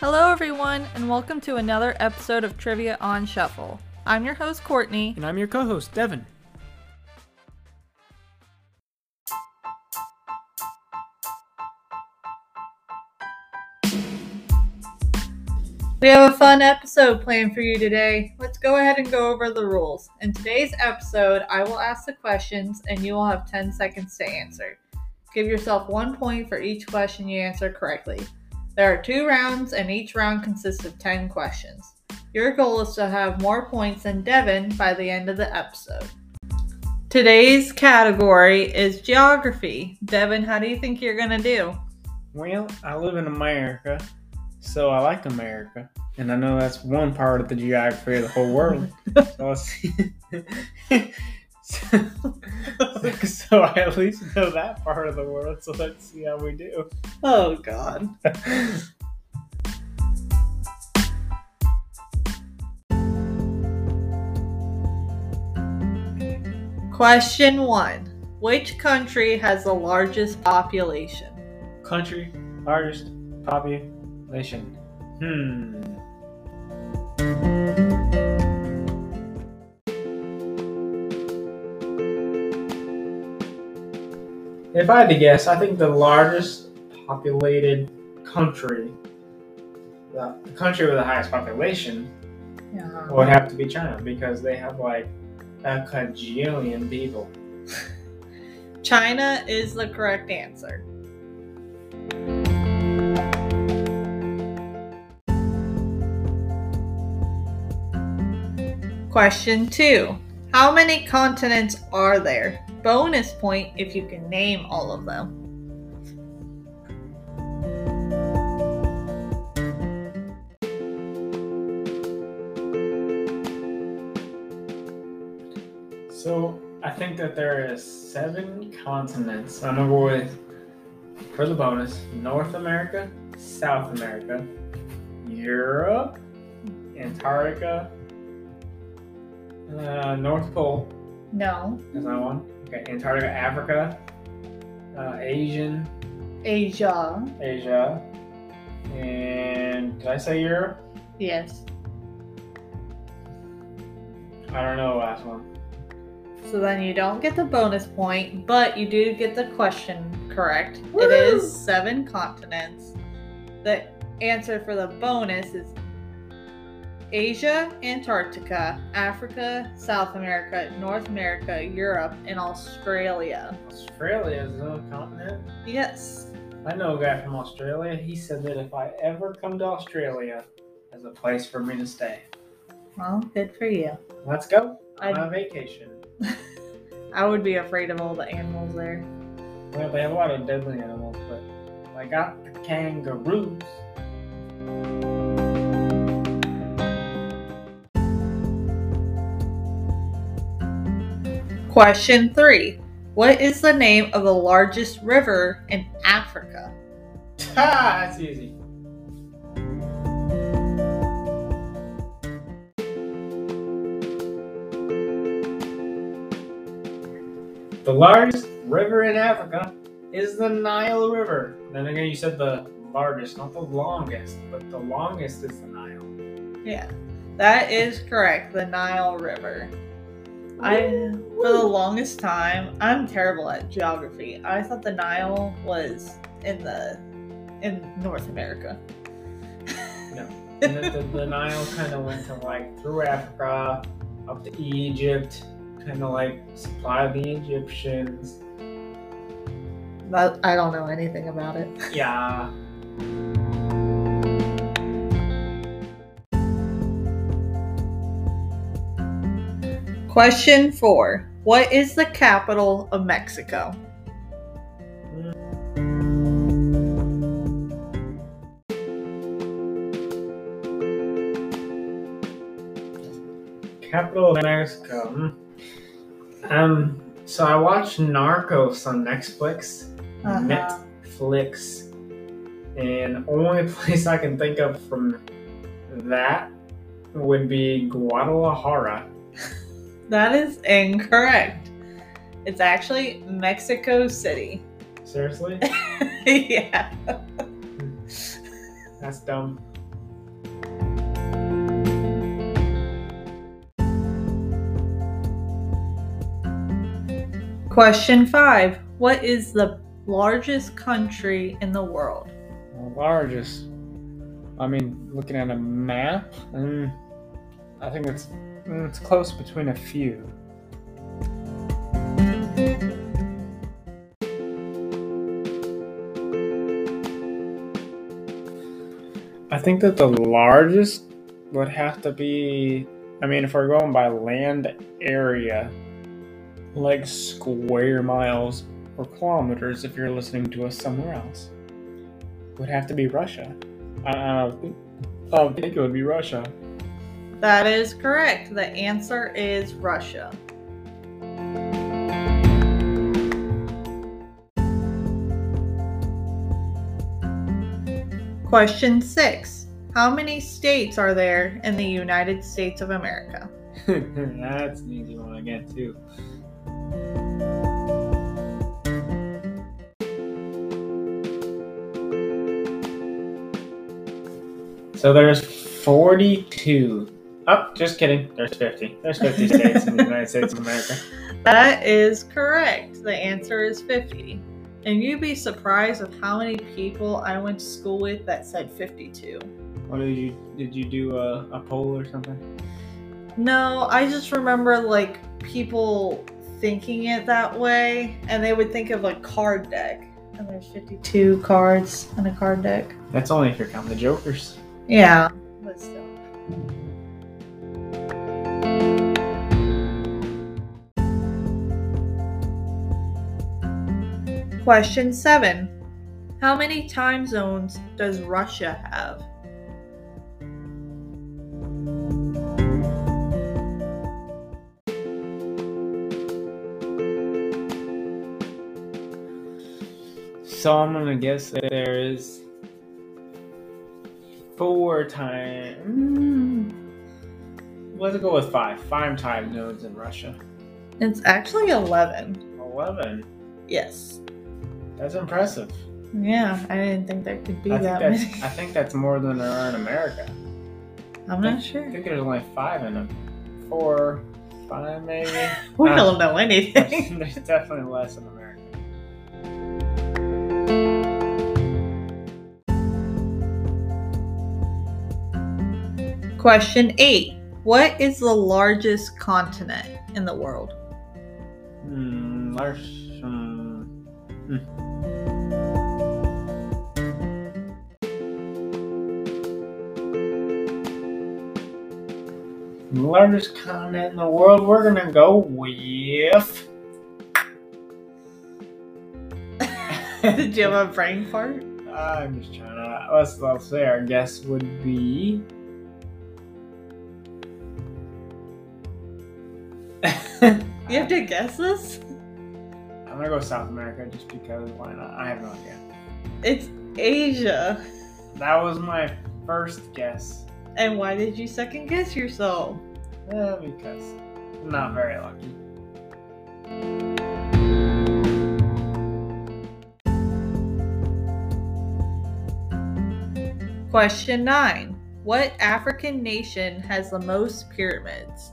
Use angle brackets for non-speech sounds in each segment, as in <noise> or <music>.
Hello, everyone, and welcome to another episode of Trivia on Shuffle. I'm your host, Courtney. And I'm your co host, Devin. We have a fun episode planned for you today. Let's go ahead and go over the rules. In today's episode, I will ask the questions and you will have 10 seconds to answer. Give yourself one point for each question you answer correctly. There are two rounds, and each round consists of 10 questions. Your goal is to have more points than Devin by the end of the episode. Today's category is geography. Devin, how do you think you're going to do? Well, I live in America, so I like America. And I know that's one part of the geography of the whole world. <laughs> so. <laughs> <laughs> so, I at least know that part of the world, so let's see how we do. Oh, God. Question one Which country has the largest population? Country, largest population. Hmm. If I had to guess, I think the largest populated country, the country with the highest population, Yeah. would have to be China because they have like a cajillion people. <laughs> China is the correct answer. Question two How many continents are there? Bonus point if you can name all of them. So I think that there is seven continents. I'm with for the bonus North America, South America, Europe, Antarctica, uh, North Pole. No. Is that one? Okay, Antarctica, Africa, uh, Asian, Asia. Asia, and did I say Europe? Yes. I don't know the last one. So then you don't get the bonus point, but you do get the question correct. It Woo! is seven continents. The answer for the bonus is Asia, Antarctica, Africa, South America, North America, Europe, and Australia. Australia is a continent. Yes. I know a guy from Australia. He said that if I ever come to Australia, there's a place for me to stay. Well, good for you. Let's go on a vacation. <laughs> I would be afraid of all the animals there. Well, they have a lot of deadly animals, but I got the kangaroos. Question three. What is the name of the largest river in Africa? Ha! That's easy. The largest river in Africa is the Nile River. Then again, you said the largest, not the longest, but the longest is the Nile. Yeah, that is correct. The Nile River. I, for the longest time, I'm terrible at geography. I thought the Nile was in the in North America. No. <laughs> And the, the, the Nile kind of went to like through Africa, up to Egypt, kind of like supply the Egyptians. That, I don't know anything about it. Yeah. Question four. What is the capital of Mexico? Capital of Mexico. Hmm. Um. So I watched Narcos on Netflix. Uh-huh. Netflix, and only <laughs> place I can think of from that would be Guadalajara. <laughs> That is incorrect. It's actually Mexico City. Seriously? <laughs> yeah. Hmm. That's dumb. Question five What is the largest country in the world? Largest. I mean, looking at a map, mm, I think it's Mm, it's close between a few. I think that the largest would have to be. I mean, if we're going by land area, like square miles or kilometers, if you're listening to us somewhere else, would have to be Russia. I, don't, I think it would be Russia. That is correct. The answer is Russia. Question six How many states are there in the United States of America? <laughs> That's an easy one again, too. So there's 42. Oh, just kidding. There's 50. There's 50 states in the United States of America. <laughs> That is correct. The answer is 50. And you'd be surprised of how many people I went to school with that said 52. What did you did you do a, a poll or something? No, I just remember like people thinking it that way, and they would think of a card deck. And there's 52 cards in a card deck. That's only if you're counting the jokers. Yeah, but still. Question seven. How many time zones does Russia have? So I'm gonna guess that there is four time. Mm, let's go with five. Five time zones in Russia. It's actually 11. Eleven. Yes. That's impressive. Yeah, I didn't think there could be I that many. I think that's more than there are in America. I'm not sure. I think there's only five in them. Four, five maybe. <laughs> We Uh, don't know anything. <laughs> there's definitely less in America. Question eight. What is the largest continent in the world? Hmm, large. Hmm. Largest continent in the world, we're gonna go with. <laughs> Did you have a brain fart? I'm just trying to. Let's, let's say our guess would be. <laughs> You have to guess this? I'm gonna go South America just because why not? I have no idea. It's Asia. That was my first guess. And why did you second guess yourself? Eh, because I'm not very lucky. Question nine. What African nation has the most pyramids?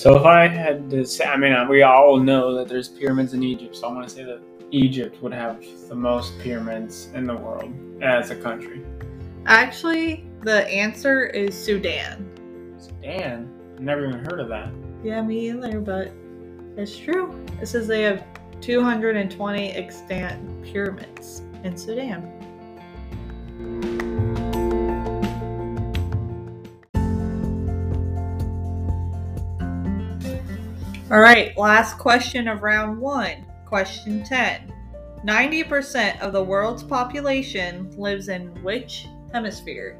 So if I had to say, I mean, uh, we all know that there's pyramids in Egypt, so I'm gonna say that Egypt would have the most pyramids in the world as a country. Actually, the answer is Sudan. Sudan, never even heard of that. Yeah, me either, but it's true. It says they have 220 extant pyramids in Sudan. All right, last question of round one. Question 10. 90% of the world's population lives in which hemisphere?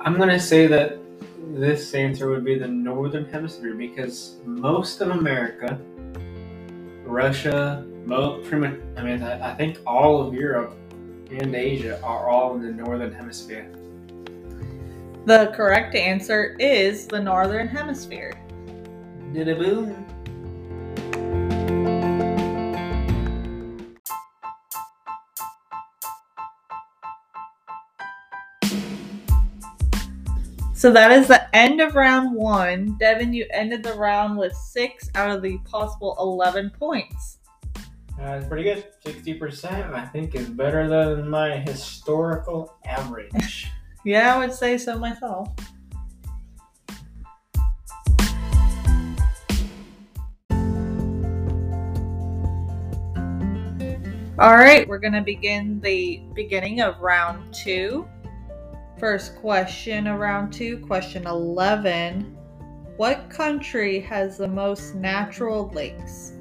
I'm gonna say that this answer would be the northern hemisphere because most of America, Russia, mo- pretty much, I mean, I think all of Europe and Asia are all in the northern hemisphere. The correct answer is the northern hemisphere. Did a boom. So that is the end of round one. Devin, you ended the round with six out of the possible 11 points. Uh, That's pretty good. 60%, I think, is better than my historical average. <laughs> Yeah, I would say so myself. All right, we're going to begin the beginning of round two. First question of round two, question 11. What country has the most natural lakes?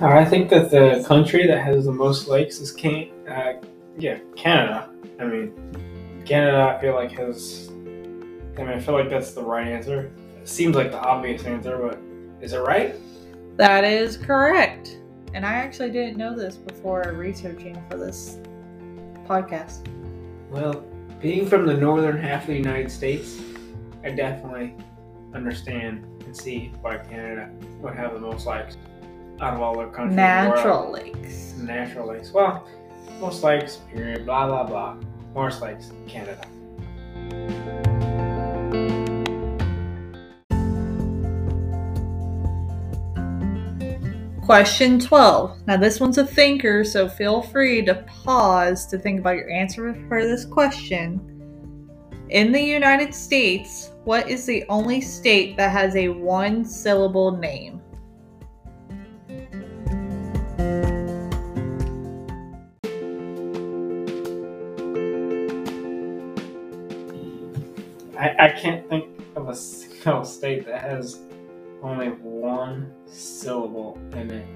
I think that the country that has the most lakes is can uh, yeah Canada. I mean, Canada. I feel like has. I mean, I feel like that's the right answer. It seems like the obvious answer, but is it right? That is correct. And I actually didn't know this before researching for this podcast. Well, being from the northern half of the United States, I definitely understand and see why Canada would have the most lakes out of all the countries. in the world. Natural lakes. Natural lakes. Well, most lakes, period, blah, blah, blah. Most lakes, Canada. Question 12. Now, this one's a thinker, so feel free to pause to think about your answer for this question. In the United States, what is the only state that has a one syllable name? I, can't think of a single state that has only one syllable in it.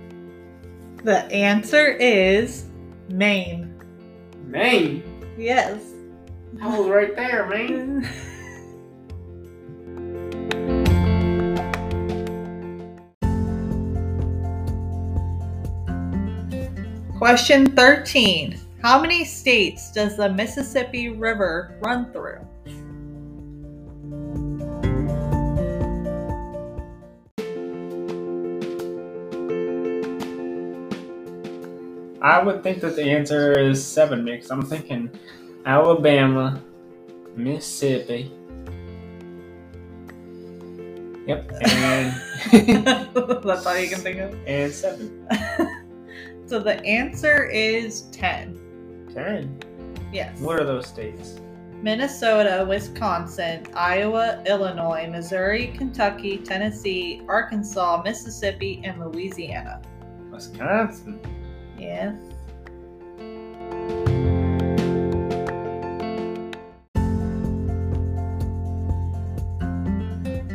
The answer is Maine. Maine? Yes. I was right there, Maine. <laughs> Question 13. How many states does the Mississippi River run through? I would think that the answer is seven because I'm thinking Alabama, Mississippi. Yep, and <laughs> That's all you can think of. and seven. <laughs> So the answer is 10. Ten. Yes. What are those states? Minnesota, Wisconsin, Iowa, Illinois, Missouri, Kentucky, Tennessee, Arkansas, Mississippi, and Louisiana. Wisconsin. Yes.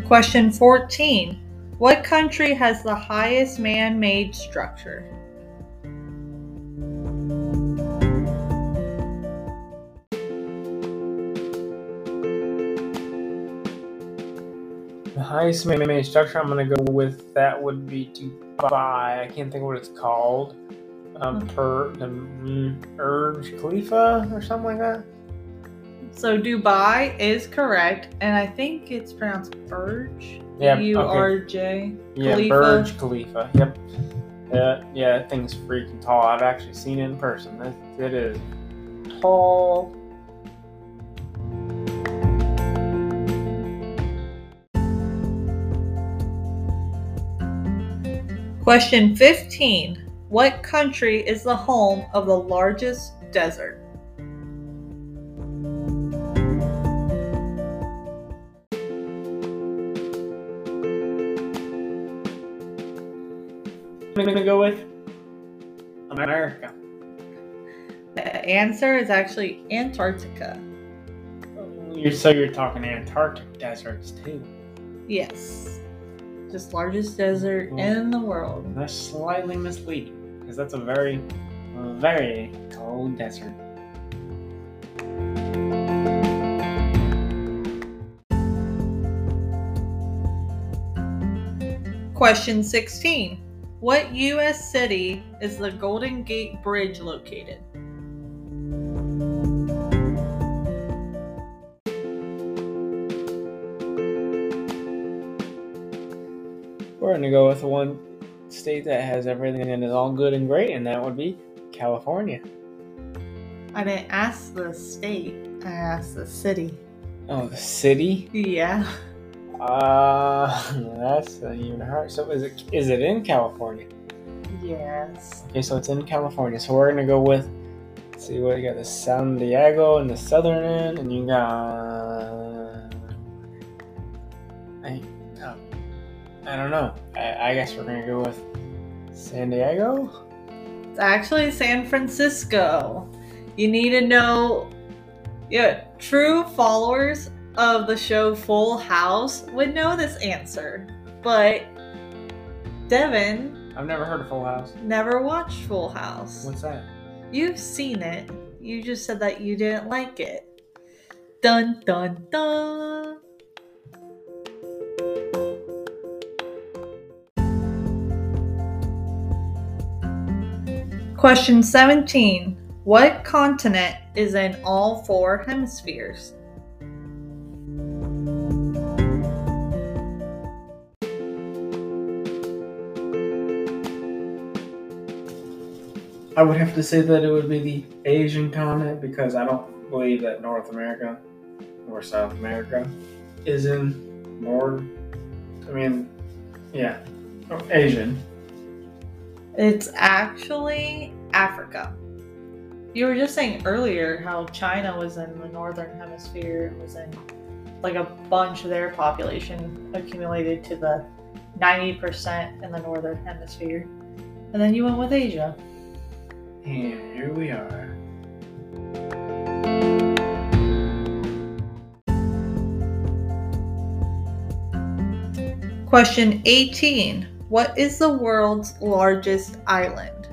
Question 14. What country has the highest man made structure? The highest man-made structure I'm gonna go with that would be Dubai. I can't think what it's called. Um, per mm, Urge Khalifa or something like that. So Dubai is correct, and I think it's pronounced Burj. Yeah, U. R J. Yeah, Khalifa. Burj Khalifa. Yep. Yeah, yeah, that thing's freaking tall. I've actually seen it in person. It, it is tall. Question 15. What country is the home of the largest desert? I'm gonna go with America. The answer is actually Antarctica. You're so you're talking Antarctic deserts too. Yes. Just largest desert Hmm. in the world. That's slightly misleading because that's a very, very cold desert. Question 16. What U.S. city is the Golden Gate Bridge located? We're gonna go with the one state that has everything and is all good and great, and that would be California. I didn't ask the state, I asked the city. Oh, the city? Yeah. Uh, that's even hard. So is it is it in California? Yes. Okay, so it's in California. So we're gonna go with. see what you got: the San Diego and the southern end, and you got. I don't know. I, I guess we're gonna go with San Diego. It's actually San Francisco. You need to know. Yeah, true followers of the show Full House would know this answer, but Devin I've never heard of Full House. never watched Full House. What's that? You've seen it. You just said that you didn't like it. Dun dun dun. Question 17. What continent is in all four hemispheres? I would have to say that it would be the Asian continent because I don't believe that North America or South America is in more. I mean, yeah, Asian. It's actually Africa. You were just saying earlier how China was in the northern hemisphere and was in like a bunch of their population accumulated to the 90% in the northern hemisphere. And then you went with Asia. And here we are. Question 18. What is the world's largest island?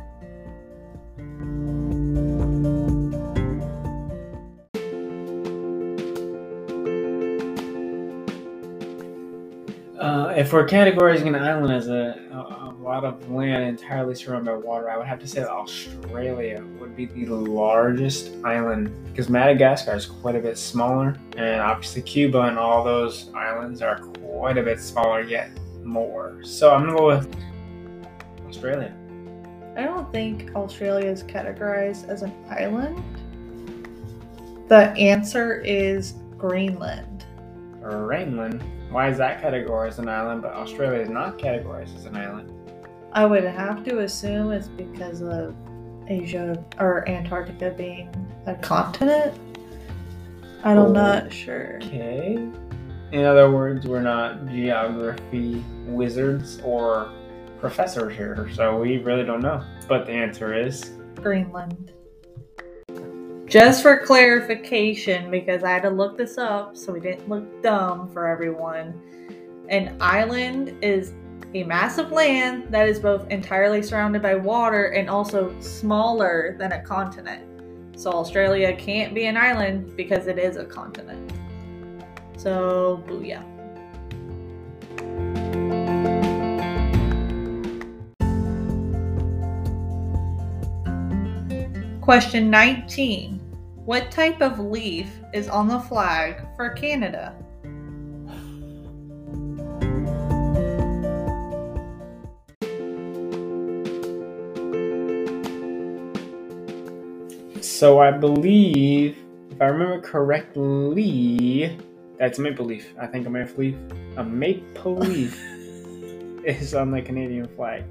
Uh, if we're categorizing an island as a, a, a lot of land entirely surrounded by water, I would have to say that Australia would be the largest island because Madagascar is quite a bit smaller, and obviously Cuba and all those islands are quite a bit smaller yet more. So I'm gonna go with Australia. I don't think Australia is categorized as an island. The answer is Greenland. Greenland. Why is that categorized as an island, but Australia is not categorized as an island? I would have to assume it's because of Asia or Antarctica being a continent. I'm Oh. not sure. Okay. In other words, we're not geography wizards or professors here, so we really don't know. But the answer is Greenland. Just for clarification, because I had to look this up so we didn't look dumb for everyone, an island is a massive land that is both entirely surrounded by water and also smaller than a continent. So Australia can't be an island because it is a continent. So, booyah. Question 19. What type of leaf is on the flag for Canada? so I believe, if I remember correctly, that's a maple leaf. I think a maple leaf, a maple <laughs> leaf is on the Canadian flag,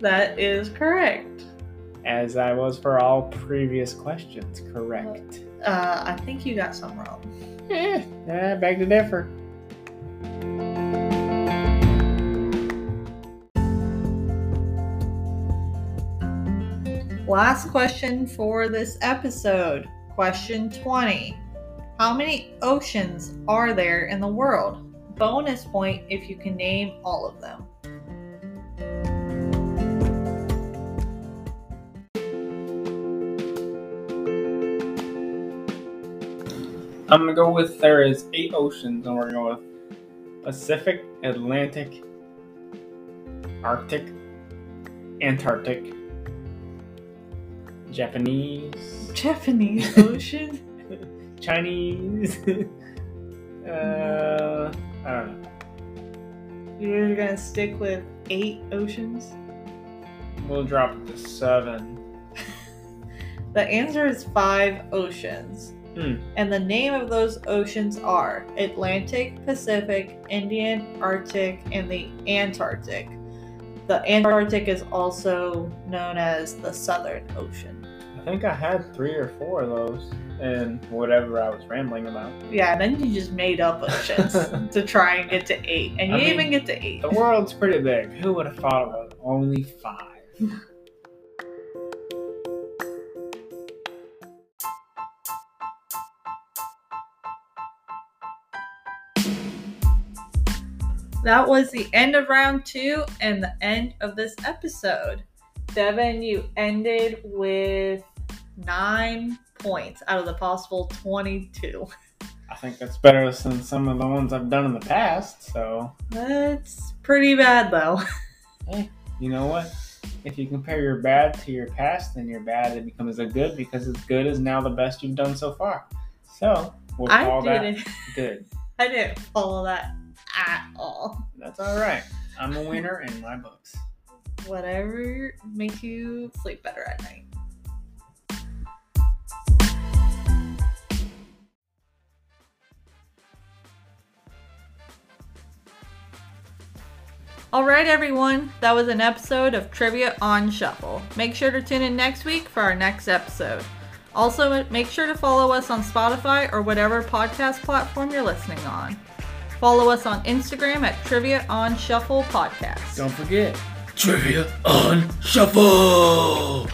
That is correct. as I was for all previous questions. Correct. Uh, I think you got some wrong. Yeah, eh, beg to differ. Last question for this episode. Question 20. How many oceans are there in the world? Bonus point if you can name all of them. I'm gonna go with there is eight oceans, and we're gonna go with Pacific, Atlantic, Arctic, Antarctic. Japanese. Japanese <laughs> Ocean. Chinese. <laughs> uh, I don't know. You're gonna stick with eight oceans? We'll drop it to seven. <laughs> The answer is five oceans. Hmm. And the name of those oceans are Atlantic, Pacific, Indian, Arctic, and the Antarctic. The Antarctic is also known as the Southern Ocean. I think I had three or four of those and whatever I was rambling about. Yeah, and then you just made up oceans <laughs> to try and get to eight. And you I didn't mean, even get to eight. The world's pretty big. Who would have thought it was only five? That was the end of round two and the end of this episode. Devin, you ended with nine points out of the possible 22. I think that's better than some of the ones I've done in the past. So, That's pretty bad, though. hey, you know what? If you compare your bad to your past, then your bad it becomes a good because it's good is now the best you've done so far. So, we'll I call that good. <laughs> I didn't follow that at all. That's all right. I'm a winner in my books. Whatever makes you sleep better at night. All right, everyone. That was an episode of Trivia on Shuffle. Make sure to tune in next week for our next episode. Also, make sure to follow us on Spotify or whatever podcast platform you're listening on. Follow us on Instagram at Trivia on Shuffle Podcast. Don't forget, Trivia on Shuffle!